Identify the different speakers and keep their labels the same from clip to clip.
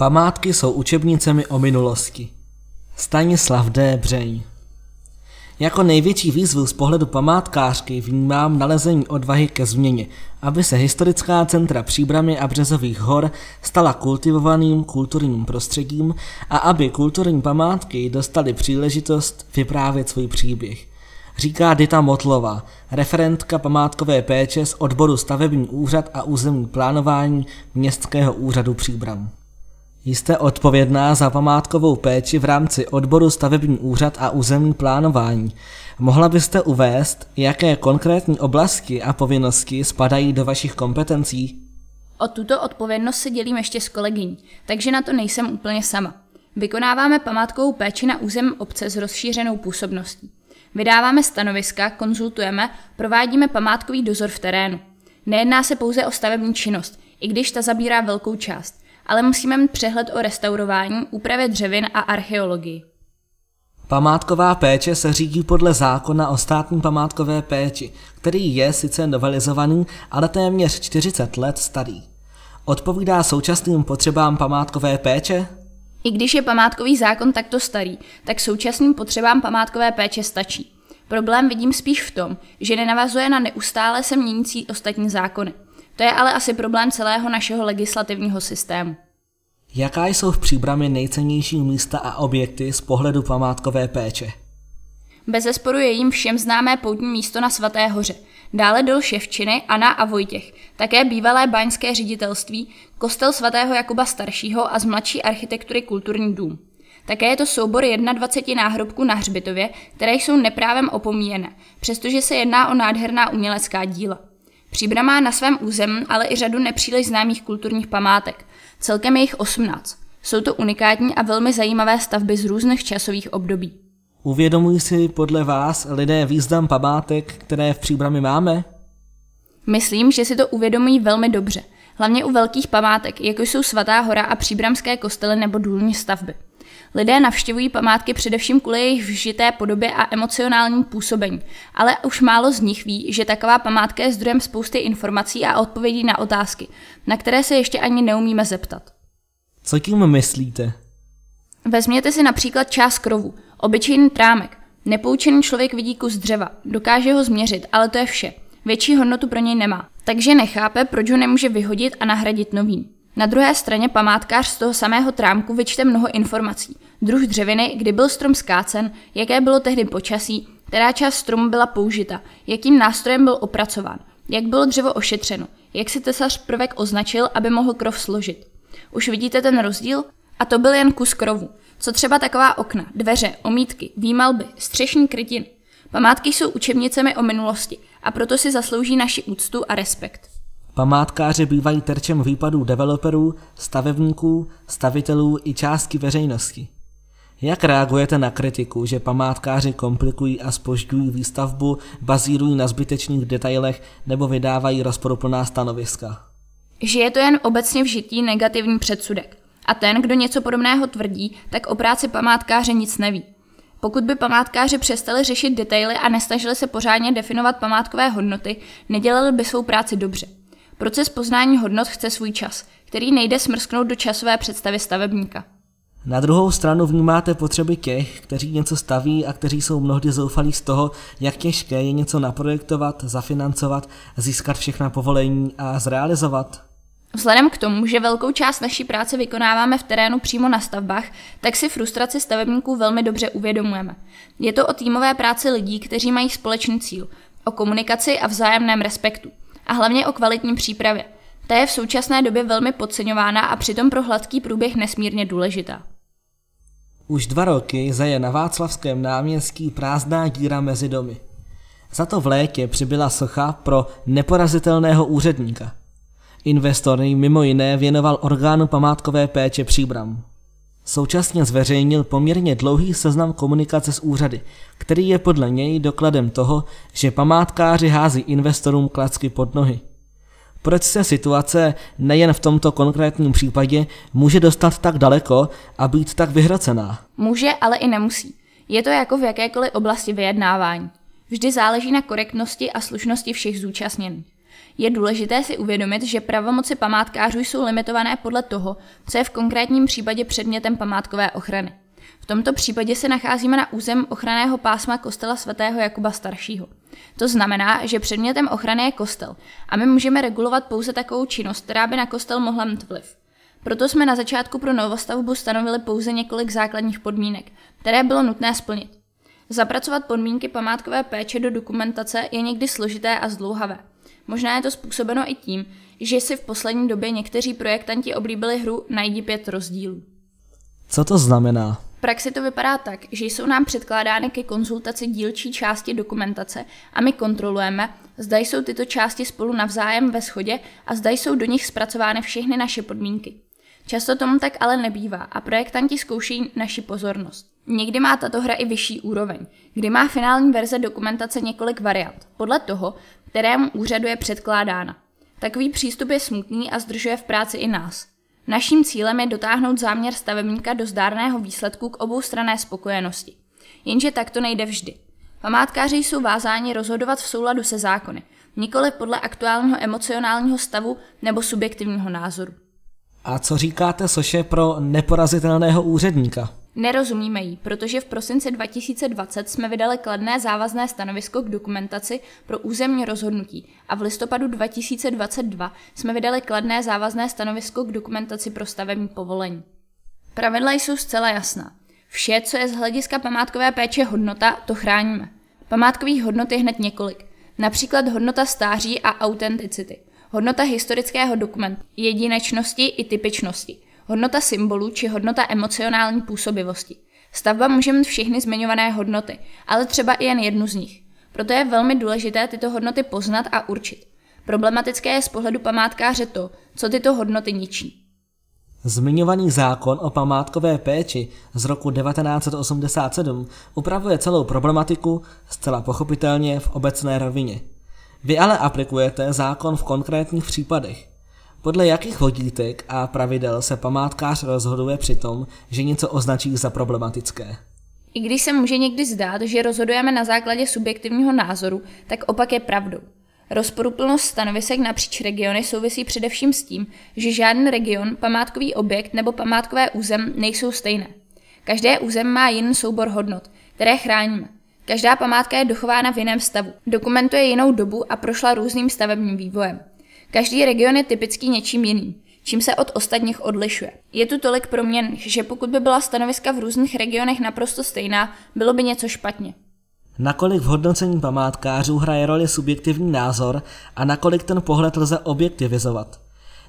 Speaker 1: Památky jsou učebnicemi o minulosti. Stanislav D. Břeň Jako největší výzvu z pohledu památkářky vnímám nalezení odvahy ke změně, aby se historická centra Příbramy a Březových hor stala kultivovaným kulturním prostředím a aby kulturní památky dostaly příležitost vyprávět svůj příběh. Říká Dita Motlová, referentka památkové péče z odboru stavební úřad a územní plánování Městského úřadu Příbram. Jste odpovědná za památkovou péči v rámci odboru stavební úřad a územní plánování. Mohla byste uvést, jaké konkrétní oblasti a povinnosti spadají do vašich kompetencí?
Speaker 2: O tuto odpovědnost se dělím ještě s kolegyní, takže na to nejsem úplně sama. Vykonáváme památkovou péči na území obce s rozšířenou působností. Vydáváme stanoviska, konzultujeme, provádíme památkový dozor v terénu. Nejedná se pouze o stavební činnost, i když ta zabírá velkou část ale musíme mít přehled o restaurování, úpravě dřevin a archeologii.
Speaker 1: Památková péče se řídí podle zákona o státní památkové péči, který je sice novelizovaný, ale téměř 40 let starý. Odpovídá současným potřebám památkové péče?
Speaker 2: I když je památkový zákon takto starý, tak současným potřebám památkové péče stačí. Problém vidím spíš v tom, že nenavazuje na neustále se měnící ostatní zákony. To je ale asi problém celého našeho legislativního systému.
Speaker 1: Jaká jsou v příbrami nejcennější místa a objekty z pohledu památkové péče?
Speaker 2: Bez zesporu je jim všem známé poutní místo na Svaté hoře, dále dol Ševčiny, Ana a Vojtěch, také bývalé báňské ředitelství, kostel svatého Jakuba staršího a z mladší architektury kulturní dům. Také je to soubor 21 náhrobků na hřbitově, které jsou neprávem opomíjené, přestože se jedná o nádherná umělecká díla. Příbram má na svém území ale i řadu nepříliš známých kulturních památek. Celkem je jich 18. Jsou to unikátní a velmi zajímavé stavby z různých časových období.
Speaker 1: Uvědomují si podle vás lidé význam památek, které v Příbrami máme?
Speaker 2: Myslím, že si to uvědomují velmi dobře. Hlavně u velkých památek, jako jsou Svatá hora a příbramské kostely nebo důlní stavby. Lidé navštěvují památky především kvůli jejich vžité podobě a emocionálním působení, ale už málo z nich ví, že taková památka je zdrojem spousty informací a odpovědí na otázky, na které se ještě ani neumíme zeptat.
Speaker 1: Co tím myslíte?
Speaker 2: Vezměte si například část krovu, obyčejný trámek. Nepoučený člověk vidí kus dřeva, dokáže ho změřit, ale to je vše. Větší hodnotu pro něj nemá, takže nechápe, proč ho nemůže vyhodit a nahradit novým. Na druhé straně památkář z toho samého trámku vyčte mnoho informací. Druh dřeviny, kdy byl strom skácen, jaké bylo tehdy počasí, která část stromu byla použita, jakým nástrojem byl opracován, jak bylo dřevo ošetřeno, jak si tesař prvek označil, aby mohl krov složit. Už vidíte ten rozdíl? A to byl jen kus krovu. Co třeba taková okna, dveře, omítky, výmalby, střešní krytiny. Památky jsou učebnicemi o minulosti a proto si zaslouží naši úctu a respekt.
Speaker 1: Památkáři bývají terčem výpadů developerů, stavebníků, stavitelů i částky veřejnosti. Jak reagujete na kritiku, že památkáři komplikují a spožďují výstavbu, bazírují na zbytečných detailech nebo vydávají rozporuplná stanoviska?
Speaker 2: Že je to jen obecně vžitý negativní předsudek. A ten, kdo něco podobného tvrdí, tak o práci památkáře nic neví. Pokud by památkáři přestali řešit detaily a nestažili se pořádně definovat památkové hodnoty, nedělali by svou práci dobře. Proces poznání hodnot chce svůj čas, který nejde smrsknout do časové představy stavebníka.
Speaker 1: Na druhou stranu vnímáte potřeby těch, kteří něco staví a kteří jsou mnohdy zoufalí z toho, jak těžké je něco naprojektovat, zafinancovat, získat všechna povolení a zrealizovat.
Speaker 2: Vzhledem k tomu, že velkou část naší práce vykonáváme v terénu přímo na stavbách, tak si frustraci stavebníků velmi dobře uvědomujeme. Je to o týmové práci lidí, kteří mají společný cíl, o komunikaci a vzájemném respektu a hlavně o kvalitním přípravě. Ta je v současné době velmi podceňována a přitom pro hladký průběh nesmírně důležitá.
Speaker 1: Už dva roky zaje na Václavském náměstí prázdná díra mezi domy. Za to v létě přibyla socha pro neporazitelného úředníka. Investor mimo jiné věnoval orgánu památkové péče Příbram. Současně zveřejnil poměrně dlouhý seznam komunikace s úřady, který je podle něj dokladem toho, že památkáři hází investorům klacky pod nohy. Proč se situace nejen v tomto konkrétním případě může dostat tak daleko a být tak vyhrocená?
Speaker 2: Může, ale i nemusí. Je to jako v jakékoliv oblasti vyjednávání. Vždy záleží na korektnosti a slušnosti všech zúčastněných. Je důležité si uvědomit, že pravomoci památkářů jsou limitované podle toho, co je v konkrétním případě předmětem památkové ochrany. V tomto případě se nacházíme na územ ochranného pásma kostela svatého Jakuba staršího. To znamená, že předmětem ochrany je kostel a my můžeme regulovat pouze takovou činnost, která by na kostel mohla mít vliv. Proto jsme na začátku pro novostavbu stanovili pouze několik základních podmínek, které bylo nutné splnit. Zapracovat podmínky památkové péče do dokumentace je někdy složité a zdlouhavé. Možná je to způsobeno i tím, že si v poslední době někteří projektanti oblíbili hru Najdi pět rozdílů.
Speaker 1: Co to znamená?
Speaker 2: V praxi to vypadá tak, že jsou nám předkládány ke konzultaci dílčí části dokumentace a my kontrolujeme, zda jsou tyto části spolu navzájem ve shodě a zda jsou do nich zpracovány všechny naše podmínky. Často tomu tak ale nebývá a projektanti zkouší naši pozornost. Někdy má tato hra i vyšší úroveň, kdy má finální verze dokumentace několik variant, podle toho, kterému úřadu je předkládána. Takový přístup je smutný a zdržuje v práci i nás. Naším cílem je dotáhnout záměr stavebníka do zdárného výsledku k obou strané spokojenosti. Jenže tak to nejde vždy. Památkáři jsou vázáni rozhodovat v souladu se zákony, nikoli podle aktuálního emocionálního stavu nebo subjektivního názoru.
Speaker 1: A co říkáte soše pro neporazitelného úředníka?
Speaker 2: Nerozumíme jí, protože v prosinci 2020 jsme vydali kladné závazné stanovisko k dokumentaci pro územní rozhodnutí a v listopadu 2022 jsme vydali kladné závazné stanovisko k dokumentaci pro stavební povolení. Pravidla jsou zcela jasná. Vše, co je z hlediska památkové péče hodnota, to chráníme. Památkových hodnot je hned několik. Například hodnota stáří a autenticity, hodnota historického dokumentu, jedinečnosti i typičnosti – hodnota symbolu či hodnota emocionální působivosti. Stavba může mít všechny zmiňované hodnoty, ale třeba i jen jednu z nich. Proto je velmi důležité tyto hodnoty poznat a určit. Problematické je z pohledu památkáře to, co tyto hodnoty ničí.
Speaker 1: Zmiňovaný zákon o památkové péči z roku 1987 upravuje celou problematiku zcela pochopitelně v obecné rovině. Vy ale aplikujete zákon v konkrétních případech. Podle jakých vodítek a pravidel se památkář rozhoduje při tom, že něco označí za problematické?
Speaker 2: I když se může někdy zdát, že rozhodujeme na základě subjektivního názoru, tak opak je pravdou. Rozporuplnost stanovisek napříč regiony souvisí především s tím, že žádný region, památkový objekt nebo památkové územ nejsou stejné. Každé územ má jiný soubor hodnot, které chráníme. Každá památka je dochována v jiném stavu, dokumentuje jinou dobu a prošla různým stavebním vývojem. Každý region je typický něčím jiným, čím se od ostatních odlišuje. Je tu tolik proměn, že pokud by byla stanoviska v různých regionech naprosto stejná, bylo by něco špatně.
Speaker 1: Nakolik v hodnocení památkářů hraje roli subjektivní názor a nakolik ten pohled lze objektivizovat?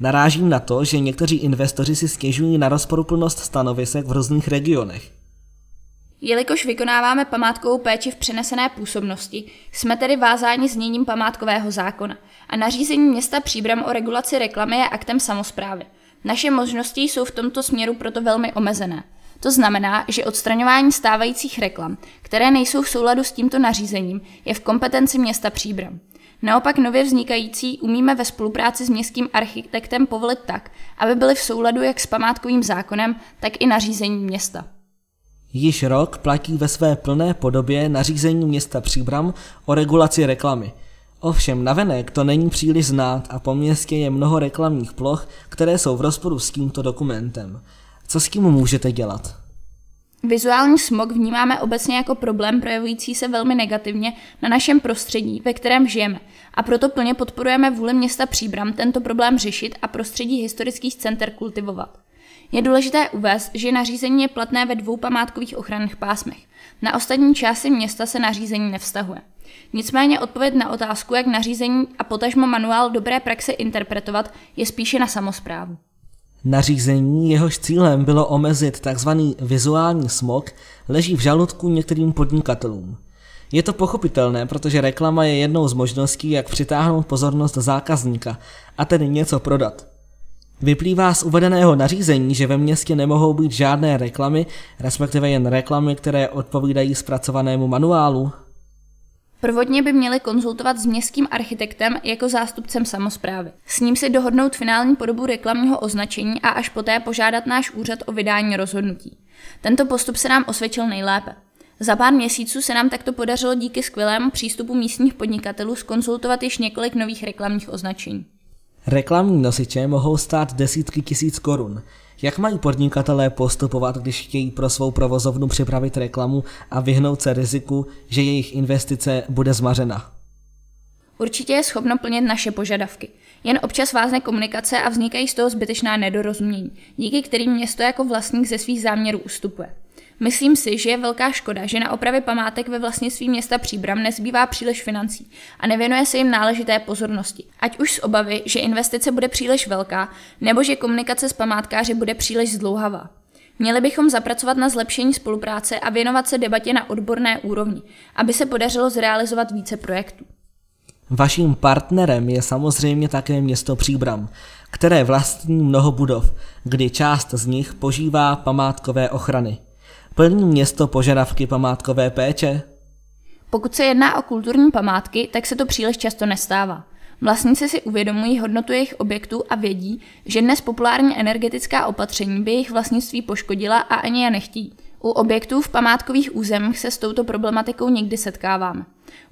Speaker 1: Narážím na to, že někteří investoři si stěžují na rozporuplnost stanovisek v různých regionech.
Speaker 2: Jelikož vykonáváme památkovou péči v přenesené působnosti, jsme tedy vázáni zněním památkového zákona a nařízení města Příbram o regulaci reklamy je aktem samozprávy. Naše možnosti jsou v tomto směru proto velmi omezené. To znamená, že odstraňování stávajících reklam, které nejsou v souladu s tímto nařízením, je v kompetenci města Příbram. Naopak nově vznikající umíme ve spolupráci s městským architektem povolit tak, aby byly v souladu jak s památkovým zákonem, tak i nařízením města.
Speaker 1: Již rok platí ve své plné podobě nařízení města Příbram o regulaci reklamy. Ovšem navenek to není příliš znát a po městě je mnoho reklamních ploch, které jsou v rozporu s tímto dokumentem. Co s tím můžete dělat?
Speaker 2: Vizuální smog vnímáme obecně jako problém projevující se velmi negativně na našem prostředí, ve kterém žijeme, a proto plně podporujeme vůli města Příbram tento problém řešit a prostředí historických center kultivovat. Je důležité uvést, že nařízení je platné ve dvou památkových ochranných pásmech. Na ostatní části města se nařízení nevztahuje. Nicméně odpověď na otázku, jak nařízení a potažmo manuál dobré praxe interpretovat, je spíše na samozprávu.
Speaker 1: Nařízení, jehož cílem bylo omezit tzv. vizuální smog, leží v žaludku některým podnikatelům. Je to pochopitelné, protože reklama je jednou z možností, jak přitáhnout pozornost zákazníka a tedy něco prodat. Vyplývá z uvedeného nařízení, že ve městě nemohou být žádné reklamy, respektive jen reklamy, které odpovídají zpracovanému manuálu.
Speaker 2: Prvotně by měli konzultovat s městským architektem jako zástupcem samozprávy. S ním si dohodnout finální podobu reklamního označení a až poté požádat náš úřad o vydání rozhodnutí. Tento postup se nám osvědčil nejlépe. Za pár měsíců se nám takto podařilo díky skvělému přístupu místních podnikatelů skonzultovat již několik nových reklamních označení.
Speaker 1: Reklamní nosiče mohou stát desítky tisíc korun. Jak mají podnikatelé postupovat, když chtějí pro svou provozovnu připravit reklamu a vyhnout se riziku, že jejich investice bude zmařena?
Speaker 2: Určitě je schopno plnit naše požadavky. Jen občas vázne komunikace a vznikají z toho zbytečná nedorozumění, díky kterým město jako vlastník ze svých záměrů ustupuje. Myslím si, že je velká škoda, že na opravy památek ve vlastnictví města Příbram nezbývá příliš financí a nevěnuje se jim náležité pozornosti. Ať už z obavy, že investice bude příliš velká, nebo že komunikace s památkáři bude příliš zdlouhavá. Měli bychom zapracovat na zlepšení spolupráce a věnovat se debatě na odborné úrovni, aby se podařilo zrealizovat více projektů.
Speaker 1: Vaším partnerem je samozřejmě také město Příbram, které vlastní mnoho budov, kdy část z nich požívá památkové ochrany. Plní město požadavky památkové péče?
Speaker 2: Pokud se jedná o kulturní památky, tak se to příliš často nestává. Vlastníci si uvědomují hodnotu jejich objektů a vědí, že dnes populární energetická opatření by jejich vlastnictví poškodila a ani je nechtí. U objektů v památkových územích se s touto problematikou někdy setkáváme.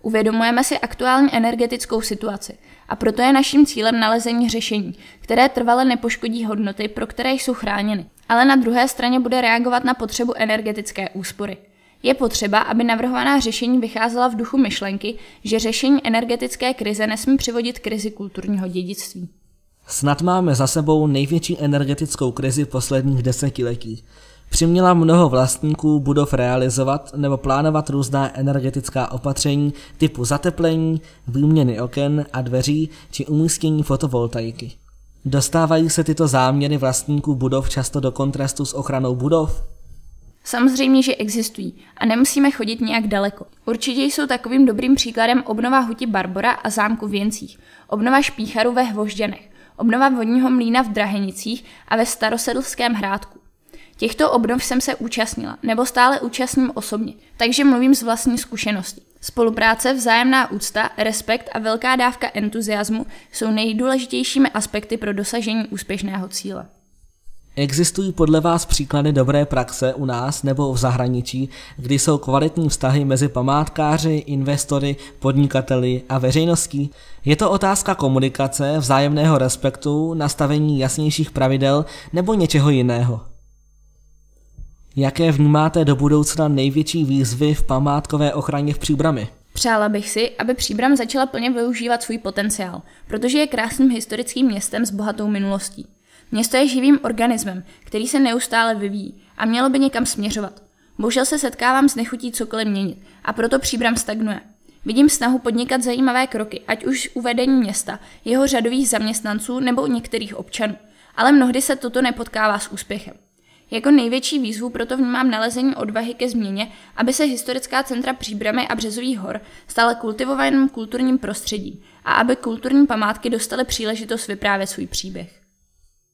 Speaker 2: Uvědomujeme si aktuální energetickou situaci a proto je naším cílem nalezení řešení, které trvale nepoškodí hodnoty, pro které jsou chráněny, ale na druhé straně bude reagovat na potřebu energetické úspory. Je potřeba, aby navrhovaná řešení vycházela v duchu myšlenky, že řešení energetické krize nesmí přivodit krizi kulturního dědictví.
Speaker 1: Snad máme za sebou největší energetickou krizi posledních desetiletí přiměla mnoho vlastníků budov realizovat nebo plánovat různá energetická opatření typu zateplení, výměny oken a dveří či umístění fotovoltaiky. Dostávají se tyto záměry vlastníků budov často do kontrastu s ochranou budov?
Speaker 2: Samozřejmě, že existují a nemusíme chodit nějak daleko. Určitě jsou takovým dobrým příkladem obnova huti Barbora a zámku v Jencích, obnova špícharu ve Hvožďanech, obnova vodního mlína v Drahenicích a ve starosedlském hrádku. Těchto obnov jsem se účastnila, nebo stále účastním osobně, takže mluvím z vlastní zkušenosti. Spolupráce, vzájemná úcta, respekt a velká dávka entuziasmu jsou nejdůležitějšími aspekty pro dosažení úspěšného cíle.
Speaker 1: Existují podle vás příklady dobré praxe u nás nebo v zahraničí, kdy jsou kvalitní vztahy mezi památkáři, investory, podnikateli a veřejností? Je to otázka komunikace, vzájemného respektu, nastavení jasnějších pravidel nebo něčeho jiného? Jaké vnímáte do budoucna největší výzvy v památkové ochraně v Příbrami?
Speaker 2: Přála bych si, aby Příbram začala plně využívat svůj potenciál, protože je krásným historickým městem s bohatou minulostí. Město je živým organismem, který se neustále vyvíjí a mělo by někam směřovat. Bohužel se setkávám s nechutí cokoliv měnit a proto Příbram stagnuje. Vidím snahu podnikat zajímavé kroky, ať už uvedení města, jeho řadových zaměstnanců nebo některých občanů, ale mnohdy se toto nepotkává s úspěchem. Jako největší výzvu proto vnímám nalezení odvahy ke změně, aby se historická centra Příbramy a Březových hor stala kultivovaným kulturním prostředím a aby kulturní památky dostaly příležitost vyprávět svůj příběh.